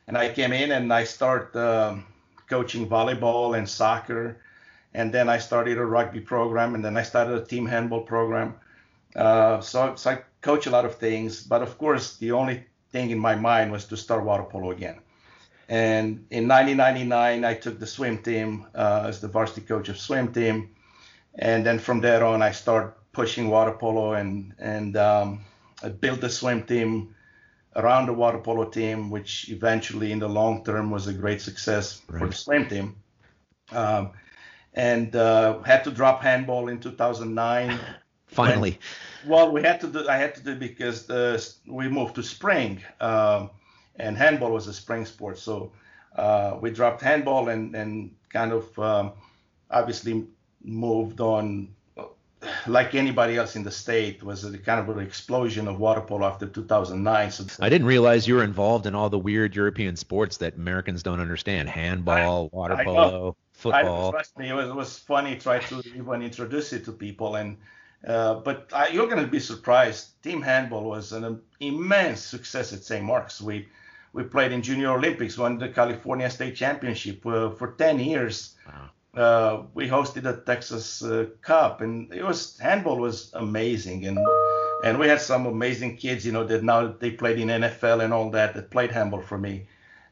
and I came in and I started uh, coaching volleyball and soccer, and then I started a rugby program, and then I started a team handball program. Uh, so, so I coach a lot of things, but of course the only thing in my mind was to start water polo again. And in 1999, I took the swim team uh, as the varsity coach of swim team, and then from there on, I started pushing water polo and and um, I built a swim team around the water polo team, which eventually in the long term was a great success right. for the swim team. Um, and uh, had to drop handball in 2009. Finally. When, well, we had to do. I had to do because the, we moved to spring, um, and handball was a spring sport. So uh, we dropped handball and and kind of um, obviously moved on like anybody else in the state, was a kind of an explosion of water polo after 2009. So I didn't realize you were involved in all the weird European sports that Americans don't understand: handball, I, water I polo. football. I, trust me, it was, it was funny try to even introduce it to people, and uh, but I, you're going to be surprised. Team handball was an immense success at St. Mark's. We we played in Junior Olympics, won the California State Championship uh, for 10 years. Wow. Uh, we hosted a Texas uh, Cup, and it was handball was amazing, and and we had some amazing kids, you know, that now they played in NFL and all that that played handball for me,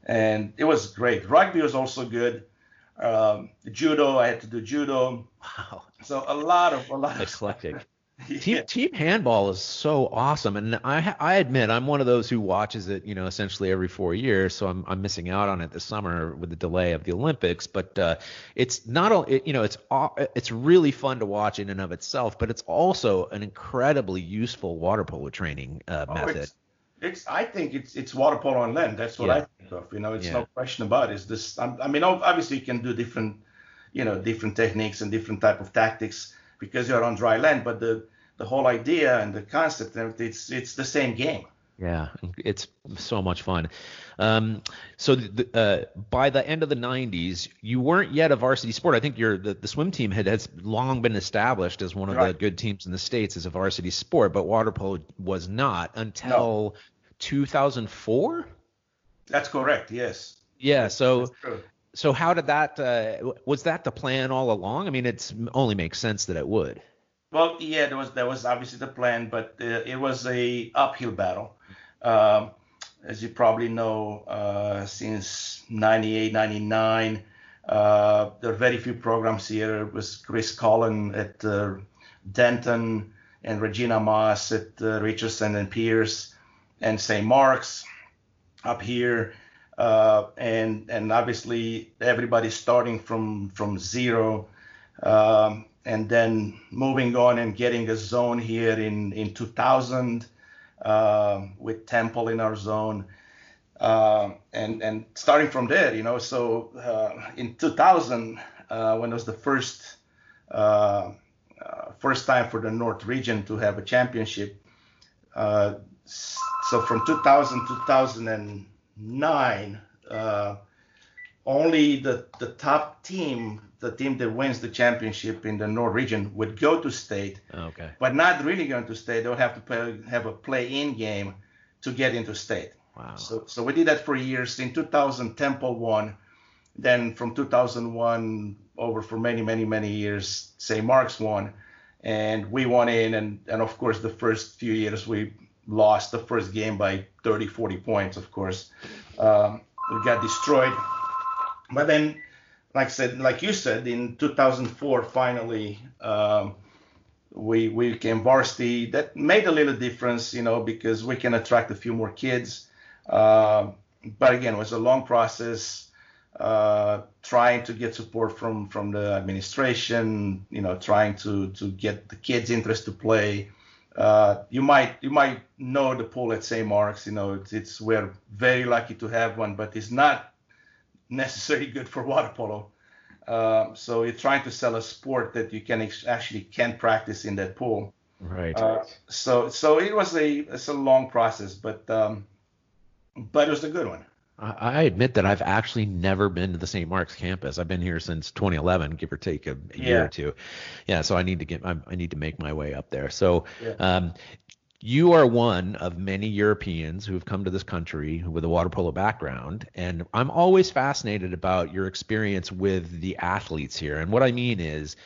and it was great. Rugby was also good. Um, judo, I had to do judo. Wow. So a lot of a lot eclectic. Of Team, team handball is so awesome, and I I admit I'm one of those who watches it, you know, essentially every four years. So I'm I'm missing out on it this summer with the delay of the Olympics. But uh, it's not only you know it's it's really fun to watch in and of itself, but it's also an incredibly useful water polo training uh, oh, method. It's, it's I think it's it's water polo on land. That's what yeah. I think of. You know, it's yeah. no question about it. It's this. I mean, obviously you can do different, you know, different techniques and different type of tactics because you're on dry land, but the the whole idea and the concept it's it's the same game. Yeah, it's so much fun. Um, so the, uh, by the end of the 90s, you weren't yet a varsity sport. I think your the, the swim team had has long been established as one of right. the good teams in the states as a varsity sport, but water polo was not until no. 2004. That's correct. Yes. Yeah. So so how did that uh, was that the plan all along? I mean, it's only makes sense that it would. Well, yeah, was that was obviously the plan, but uh, it was a uphill battle. Um, as you probably know, uh, since 98, 99, uh, there are very few programs here. It was Chris Cullen at uh, Denton and Regina Moss at uh, Richardson and Pearce and St. Mark's up here. Uh, and and obviously everybody starting from from zero. Um, and then moving on and getting a zone here in in 2000 uh, with Temple in our zone, uh, and and starting from there, you know. So uh, in 2000, uh, when it was the first uh, first time for the North region to have a championship, so from 2000 2009, uh, only the the top team the team that wins the championship in the North region would go to state, okay. but not really going to state. They'll have to play, have a play-in game to get into state. Wow. So, so we did that for years. In 2000, Temple won. Then from 2001 over for many, many, many years, St. Mark's won, and we won in. And, and of course, the first few years we lost the first game by 30, 40 points. Of course, um, we got destroyed. But then like I said, like you said, in 2004, finally, um, we we became varsity. That made a little difference, you know, because we can attract a few more kids. Uh, but again, it was a long process. Uh, trying to get support from from the administration, you know, trying to to get the kids' interest to play. Uh, you might you might know the pool at St. Mark's. You know, it's, it's we're very lucky to have one, but it's not necessarily good for water polo. Uh, so you're trying to sell a sport that you can ex- actually can practice in that pool. Right. Uh, so so it was a it's a long process, but um, but it was a good one. I admit that I've actually never been to the St. Mark's campus. I've been here since 2011, give or take a, a yeah. year or two. Yeah, so I need to get I, I need to make my way up there. So, yeah. um, you are one of many Europeans who have come to this country with a water polo background, and I'm always fascinated about your experience with the athletes here. And what I mean is,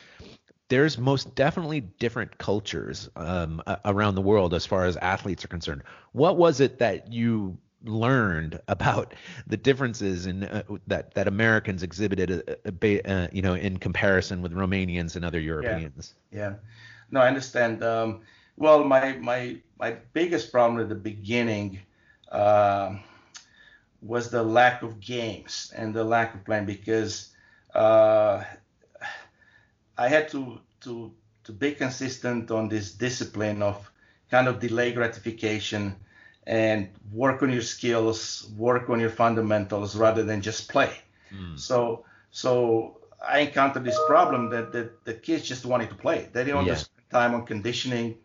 there's most definitely different cultures um, around the world as far as athletes are concerned. What was it that you learned about the differences in uh, that that Americans exhibited, uh, uh, you know, in comparison with Romanians and other Europeans? Yeah, yeah. no, I understand. Um, well, my my my biggest problem at the beginning uh, was the lack of games and the lack of playing because uh, I had to to to be consistent on this discipline of kind of delay gratification and work on your skills, work on your fundamentals rather than just play. Mm. So so I encountered this problem that, that the kids just wanted to play. They didn't want yeah. to spend time on conditioning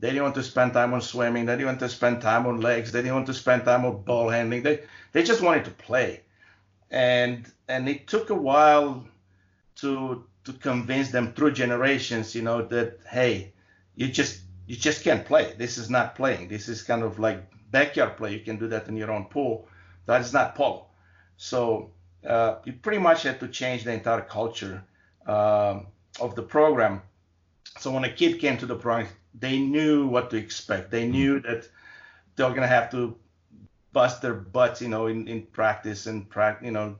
they didn't want to spend time on swimming. They didn't want to spend time on legs. They didn't want to spend time on ball handling. They they just wanted to play, and and it took a while to to convince them through generations, you know, that hey, you just you just can't play. This is not playing. This is kind of like backyard play. You can do that in your own pool. That is not polo. So uh, you pretty much had to change the entire culture uh, of the program. So when a kid came to the program, they knew what to expect. They knew that they're gonna have to bust their butts, you know, in, in practice and pra- you know,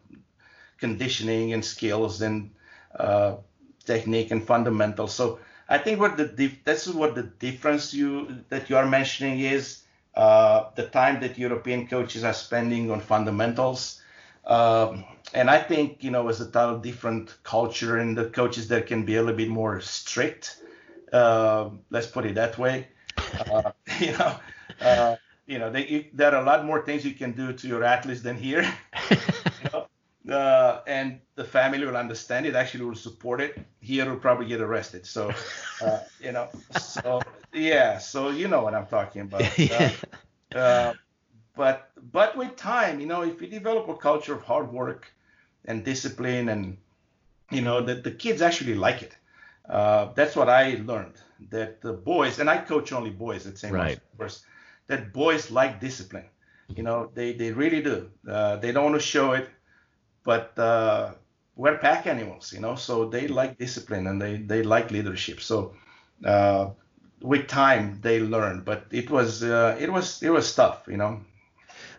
conditioning and skills and uh, technique and fundamentals. So I think what the dif- this is what the difference you that you are mentioning is uh, the time that European coaches are spending on fundamentals. Um, and I think you know, as a total different culture, and the coaches that can be a little bit more strict. Uh, let's put it that way. Uh, you know, uh, you know, they, there are a lot more things you can do to your athletes than here. you know? Uh, and the family will understand it. Actually, will support it. Here, will probably get arrested. So, uh, you know, so yeah, so you know what I'm talking about. Uh, uh, but but with time, you know, if you develop a culture of hard work and discipline, and you know, that the kids actually like it. Uh, that's what I learned. That the boys, and I coach only boys at St. Right. Mark's, that boys like discipline. You know, they they really do. Uh, they don't want to show it, but uh, we're pack animals. You know, so they like discipline and they they like leadership. So uh, with time they learn, but it was uh, it was it was tough. You know.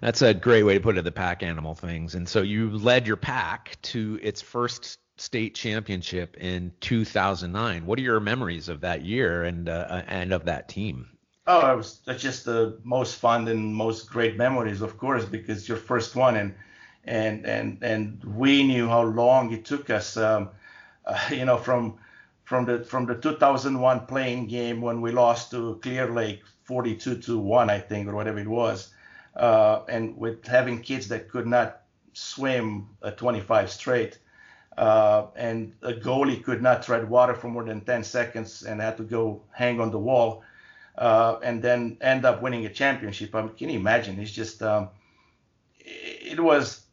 That's a great way to put it, the pack animal things. And so you led your pack to its first state championship in 2009. What are your memories of that year and uh, and of that team? Oh, it was that's just the most fun and most great memories, of course, because your first one, and and and and we knew how long it took us, um, uh, you know, from from the from the 2001 playing game when we lost to Clear Lake 42 to one, I think, or whatever it was, uh, and with having kids that could not swim a 25 straight. Uh, and a goalie could not tread water for more than 10 seconds and had to go hang on the wall uh, and then end up winning a championship. I mean, can you imagine? It's just, um, it was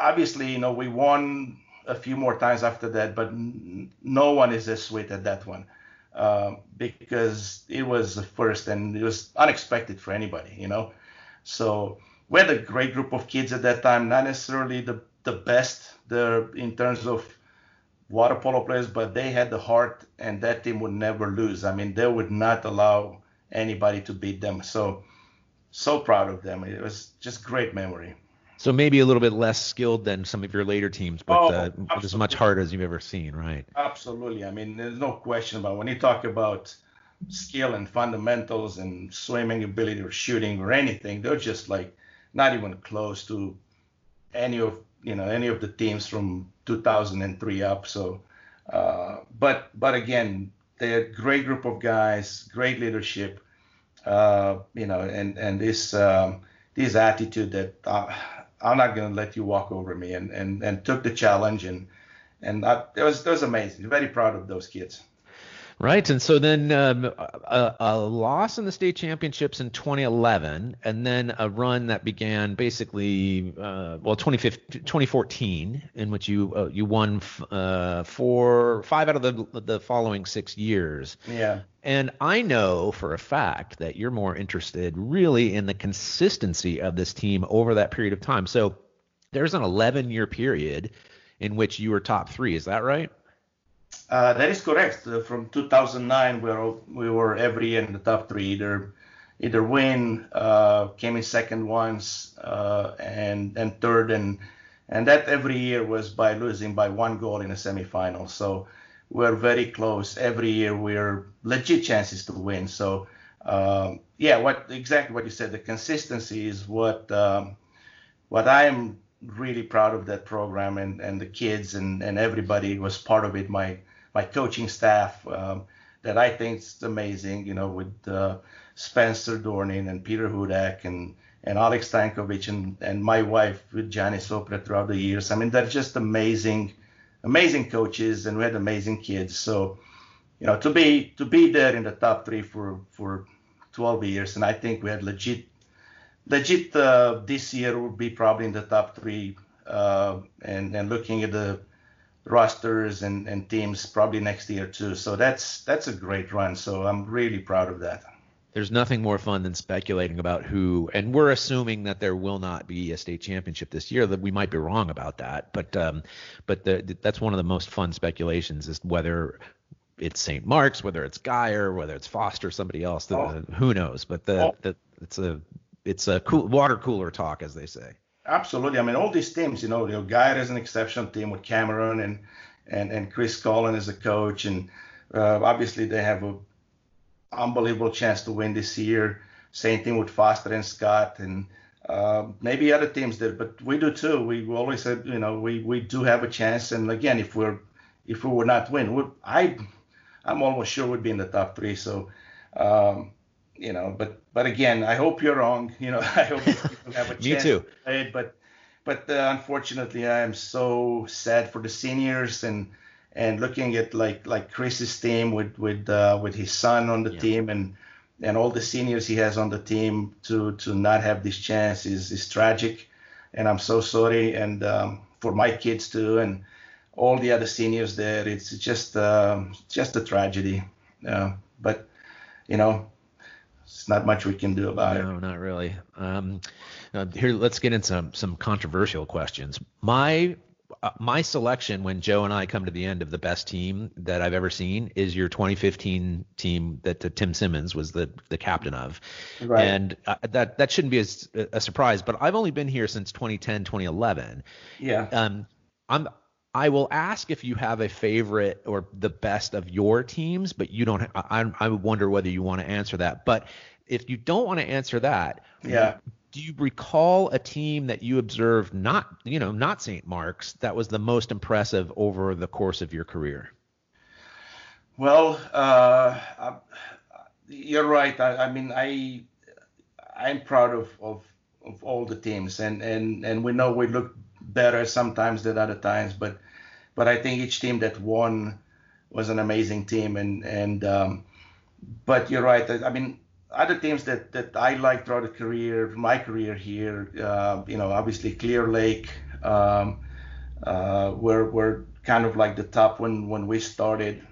obviously, you know, we won a few more times after that, but n- no one is as sweet at that one uh, because it was the first and it was unexpected for anybody, you know. So we had a great group of kids at that time, not necessarily the, the best the, in terms of water polo players, but they had the heart, and that team would never lose. I mean, they would not allow anybody to beat them. So, so proud of them. It was just great memory. So maybe a little bit less skilled than some of your later teams, but Oh, uh, as much heart as you've ever seen, right? Absolutely. I mean, there's no question about when you talk about skill and fundamentals and swimming ability or shooting or anything, they're just like not even close to any of you know any of the teams from 2003 up. So, uh, but but again, they're a great group of guys, great leadership, uh, you know, and and this um, this attitude that uh, I'm not going to let you walk over me, and and and took the challenge and and I, it was it was amazing. Very proud of those kids. Right, and so then um, a, a loss in the state championships in 2011, and then a run that began basically, uh, well, 2014, in which you uh, you won f- uh, four, five out of the the following six years. Yeah. And I know for a fact that you're more interested really in the consistency of this team over that period of time. So there's an 11 year period in which you were top three. Is that right? Uh, that is correct. Uh, from 2009, we were we were every year in the top three. Either either win, uh, came in second once, uh, and and third, and and that every year was by losing by one goal in a semifinal. So we're very close every year. We're legit chances to win. So um, yeah, what exactly what you said. The consistency is what um, what I'm really proud of that program and, and the kids and, and everybody was part of it. My my coaching staff um, that I think is amazing. You know, with uh, Spencer Dornin and Peter Hudak and and Alex Stankovic and, and my wife with Janice Oprea throughout the years. I mean, they're just amazing, amazing coaches, and we had amazing kids. So, you know, to be to be there in the top three for for 12 years, and I think we had legit legit uh, this year would be probably in the top three. Uh, and and looking at the rosters and, and teams probably next year too. So that's that's a great run. So I'm really proud of that. There's nothing more fun than speculating about who, and we're assuming that there will not be a state championship this year. That we might be wrong about that, but um, but the, that's one of the most fun speculations is whether it's St. Mark's, whether it's Guyer, whether it's Foster, somebody else. The, oh. Who knows? But the, oh. the it's a it's a cool water cooler talk, as they say. Absolutely. I mean, all these teams, you know, know, Guyer is an exceptional team with Cameron and and and Chris Cullen as a coach, and uh, obviously they have a unbelievable chance to win this year. Same thing with Foster and Scott, and uh, maybe other teams did, but we do too. We always said, you know, we we do have a chance, and again, if we're if we would not win, I I'm almost sure we'd be in the top three. So. Um, you know, but but again, I hope you're wrong. You know, I hope you have a chance. Me too. Play, but but uh, unfortunately, I am so sad for the seniors and and looking at like like Chris's team with with uh, with his son on the yeah. team and and all the seniors he has on the team to to not have this chance is is tragic, and I'm so sorry and um, for my kids too and all the other seniors there. It's just uh, just a tragedy. Uh, but you know, it's not much we can do about no, it. No, not really. Um, here, let's get into some some controversial questions. My uh, my selection when Joe and I come to the end of the best team that I've ever seen is your 2015 team that uh, Tim Simmons was the the captain of, right. and uh, that that shouldn't be a, a, surprise. But I've only been here since 2010, 2011. Yeah. Um, I'm I will ask if you have a favorite or the best of your teams, but you don't. I, I wonder whether you want to answer that. But if you don't want to answer that, yeah. Do you recall a team that you observed not, you know, not St. Mark's that was the most impressive over the course of your career? Well, uh, you're right. I, I mean, I I'm proud of, of of all the teams, and and and we know we look better sometimes than other times, but but I think each team that won was an amazing team, and and um, but you're right. I, I mean, other teams that that I liked throughout the career, my career here, uh, you know, obviously Clear Lake, um, uh, were were kind of like the top when when we started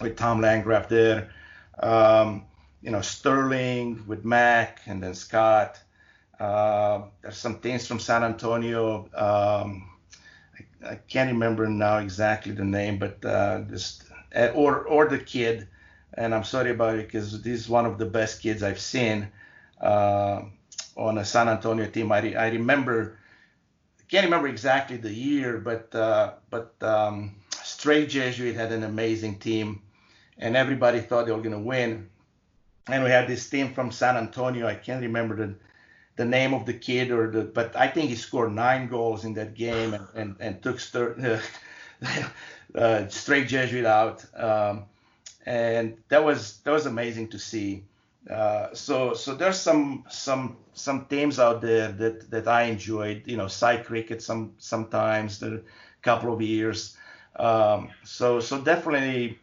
with Tom Landgraf there. Um, you know, Sterling with Mac and then Scott. Uh, there's some things from San Antonio. Um, I, I, can't remember now exactly the name, but uh, just or or the kid, and I'm sorry about it because this is one of the best kids I've seen uh, on a San Antonio team. I, re, I remember, can't remember exactly the year, but uh, but um, Strake Jesuit had an amazing team, and everybody thought they were going to win. And we had this team from San Antonio. I can't remember the the name of the kid or the but I think he scored nine goals in that game and and, and took stir, uh, Strake Jesuit out. Um, and that was that was amazing to see. Uh, so so there's some some some teams out there that that I enjoyed you know side cricket some sometimes the couple of years. Um, so so definitely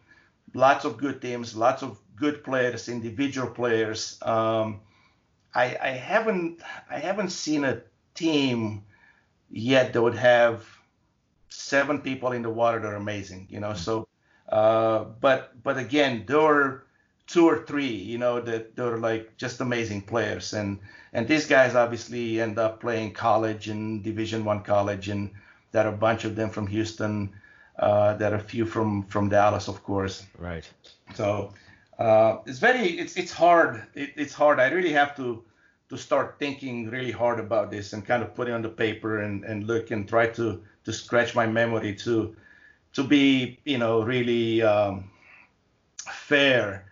lots of good teams lots of good players individual players. Um, I, I haven't I haven't seen a team yet that would have seven people in the water that are amazing, you know. So, uh, but but again, there are two or three, you know, that they're like just amazing players, and and these guys obviously end up playing college and Division One college, and there are a bunch of them from Houston. Uh, there are a few from from Dallas, of course. Right. So uh, it's very it's it's hard. It, it's hard. I really have to to start thinking really hard about this and kind of put it on the paper and, and look and try to to scratch my memory to to be you know really um, fair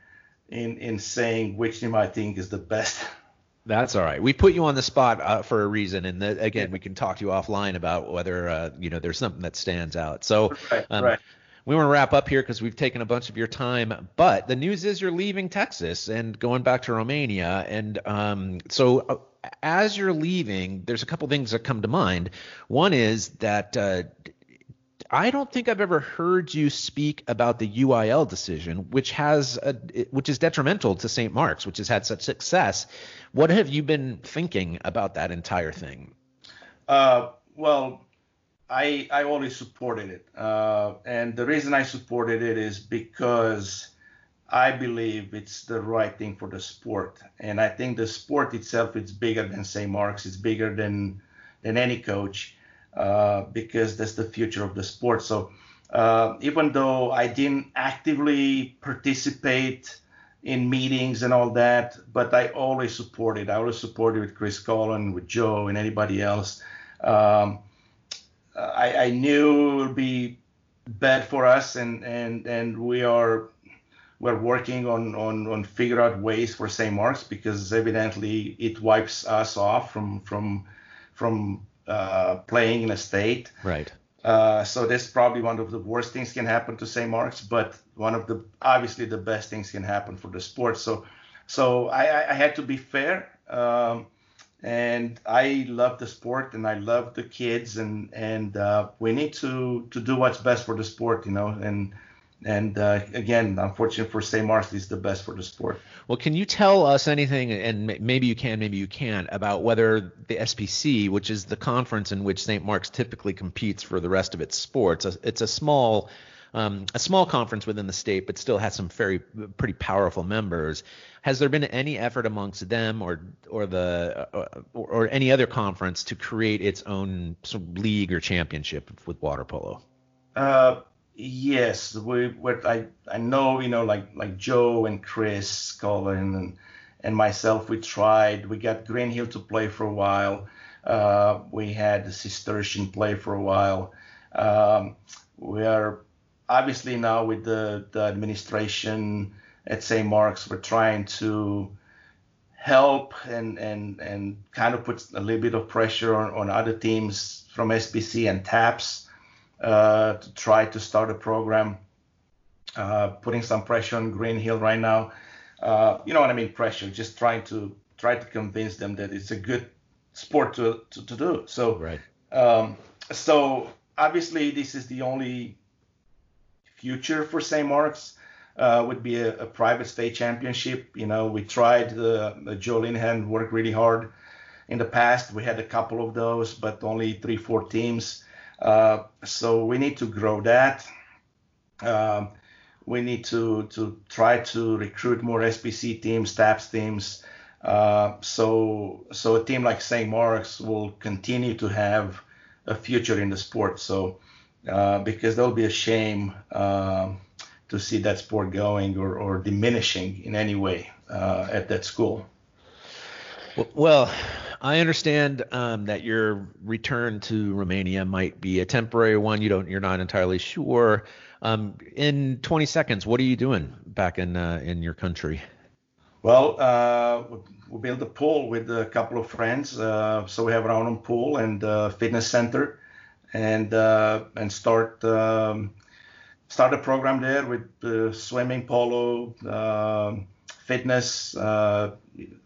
in in saying which team I think is the best. That's all right. We put you on the spot uh, for a reason, and the, again, we can talk to you offline about whether uh, you know there's something that stands out. So, right, um, right we want to wrap up here because we've taken a bunch of your time. But the news is you're leaving Texas and going back to Romania. And um, so uh, as you're leaving, there's a couple things that come to mind. One is that uh, I don't think I've ever heard you speak about the UIL decision, which has a, which is detrimental to St. Mark's, which has had such success. What have you been thinking about that entire thing? Uh, well, I I always supported it, uh, and the reason I supported it is because I believe it's the right thing for the sport, and I think the sport itself is bigger than St. Mark's. It's bigger than than any coach uh, because that's the future of the sport. So uh, even though I didn't actively participate in meetings and all that, but I always supported. I always supported with Chris Cullen, with Joe, and anybody else. Um, I, I knew it would be bad for us, and and and we are we're working on on on figure out ways for St. Mark's because evidently it wipes us off from from from uh, playing in a state. Right. Uh, so that's probably one of the worst things can happen to St. Mark's, but one of the obviously the best things can happen for the sport. So so I, I had to be fair. Um, and I love the sport and I love the kids and and uh, we need to to do what's best for the sport, you know. And and uh, again, unfortunately for St. Mark's, is the best for the sport. Well, can you tell us anything, and maybe you can, maybe you can't, about whether the SPC, which is the conference in which St. Mark's typically competes for the rest of its sports, it's a small um, a small conference within the state, but still has some very pretty powerful members. Has there been any effort amongst them or or the or, or, any other conference to create its own sort of league or championship with water polo? Uh, yes, we. I I know, you know, like like Joe and Chris Cullen and and myself, we tried. We got Greenhill to play for a while. Uh, we had the Cistercian play for a while. Um, we are obviously now with the, the administration at St. Mark's, we're trying to help and, and, and kind of put a little bit of pressure on, on other teams from SPC and TAPPS uh, to try to start a program, uh, putting some pressure on Greenhill right now. Uh, you know what I mean? Pressure, just trying to try to convince them that it's a good sport to, to, to do. So, right. Um, so obviously this is the only future for St. Mark's uh, would be a, a, private state championship. You know, we tried, uh, Joe Linehan worked really hard in the past. We had a couple of those, but only three, four teams. Uh, so we need to grow that. Um, we need to to try to recruit more SPC teams, TAPPS teams. Uh, so so a team like St. Mark's will continue to have a future in the sport. So uh, because there'll be a shame uh, to see that sport going or, or diminishing in any way uh, at that school. Well, I understand um, that your return to Romania might be a temporary one. You don't, you're not entirely sure. Um, in 20 seconds, what are you doing back in uh, in your country? Well, uh, we built a pool with a couple of friends, uh, so we have our own pool and fitness center and uh, and start um, start a program there with uh, swimming, polo, uh, fitness, uh,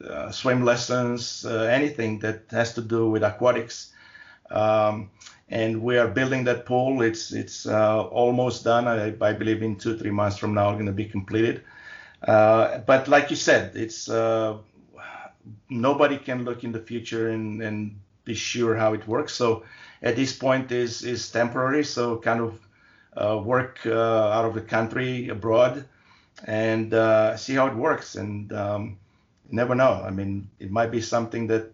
uh, swim lessons, anything that has to do with aquatics. Um, and we are building that pool. It's it's almost done. I, I, believe in two three months from now, it's going to be completed. but like you said, it's nobody can look in the future and, and be sure how it works. So at this point is is temporary. So kind of uh, work uh, out of the country abroad and uh, see how it works. And um, never know. I mean, it might be something that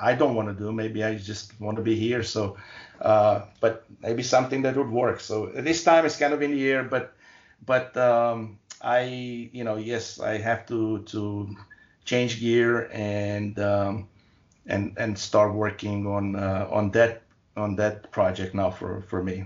I don't want to do. Maybe I just want to be here. So, uh, but maybe something that would work. So at this time it's kind of in the air, but but um, I you know yes I have to to change gear and um, and and start working on uh, on that on that project now for for me.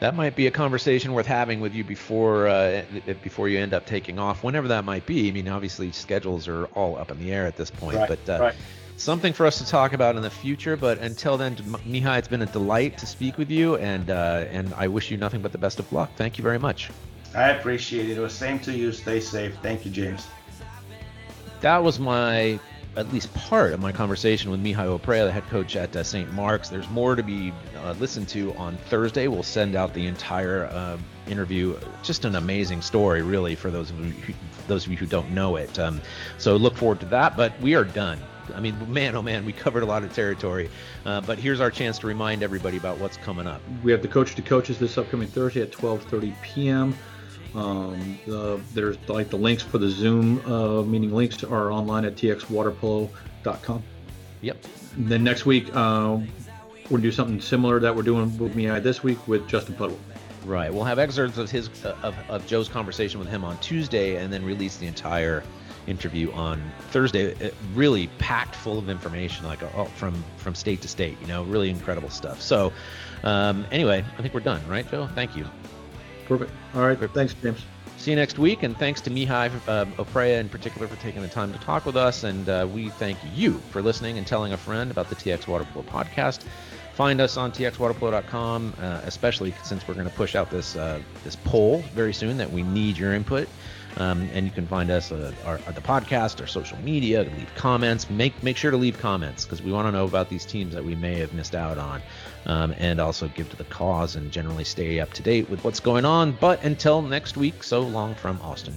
That might be a conversation worth having with you before uh, before you end up taking off, whenever that might be. I mean, obviously schedules are all up in the air at this point, right, but uh, right. something for us to talk about in the future. But until then, Mihai, it's been a delight to speak with you, and uh, and I wish you nothing but the best of luck. Thank you very much. I appreciate it. It was same to you. Stay safe. Thank you, James. That was my at least part of my conversation with Mihai Oprea, the head coach at uh, St. Mark's. There's more to be uh, listened to on Thursday. We'll send out the entire uh, interview. Just an amazing story, really, for those of you who, those of you who don't know it. Um, so look forward to that. But we are done. I mean, man, oh man, we covered a lot of territory. Uh, but here's our chance to remind everybody about what's coming up. We have the Coach to Coaches this upcoming Thursday at 12:30 p.m. Um, the, there's like the links for the Zoom uh, meeting links are online at txwaterpolo.com. Yep. And then next week, um, we're gonna do something similar that we're doing with me this week with Justin Pudwill. Right. We'll have excerpts of his uh, of, of Joe's conversation with him on Tuesday, and then release the entire interview on Thursday. It really packed full of information, like uh, from from state to state. You know, really incredible stuff. So, um, anyway, I think we're done, right, Joe? Thank you. Perfect. All right. Thanks, James. See you next week, and thanks to Mihai uh, Oprea in particular for taking the time to talk with us. And uh, we thank you for listening and telling a friend about the TX Water Polo podcast. Find us on txwaterpolo.com, uh, especially since we're going to push out this uh, this poll very soon that we need your input. Um, and you can find us uh, our, our, the podcast, our social media, leave comments. Make make sure to leave comments because we want to know about these teams that we may have missed out on, um, and also give to the cause and generally stay up to date with what's going on. But until next week, so long from Austin.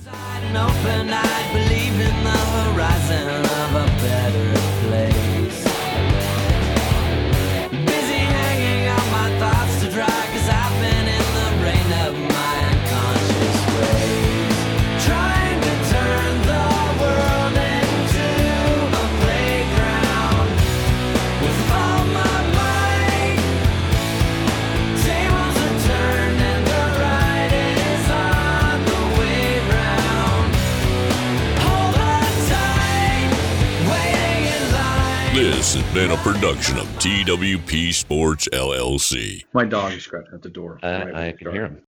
Been a production of TWP Sports LLC. My dog is scratching at the door. Uh, I can hear him.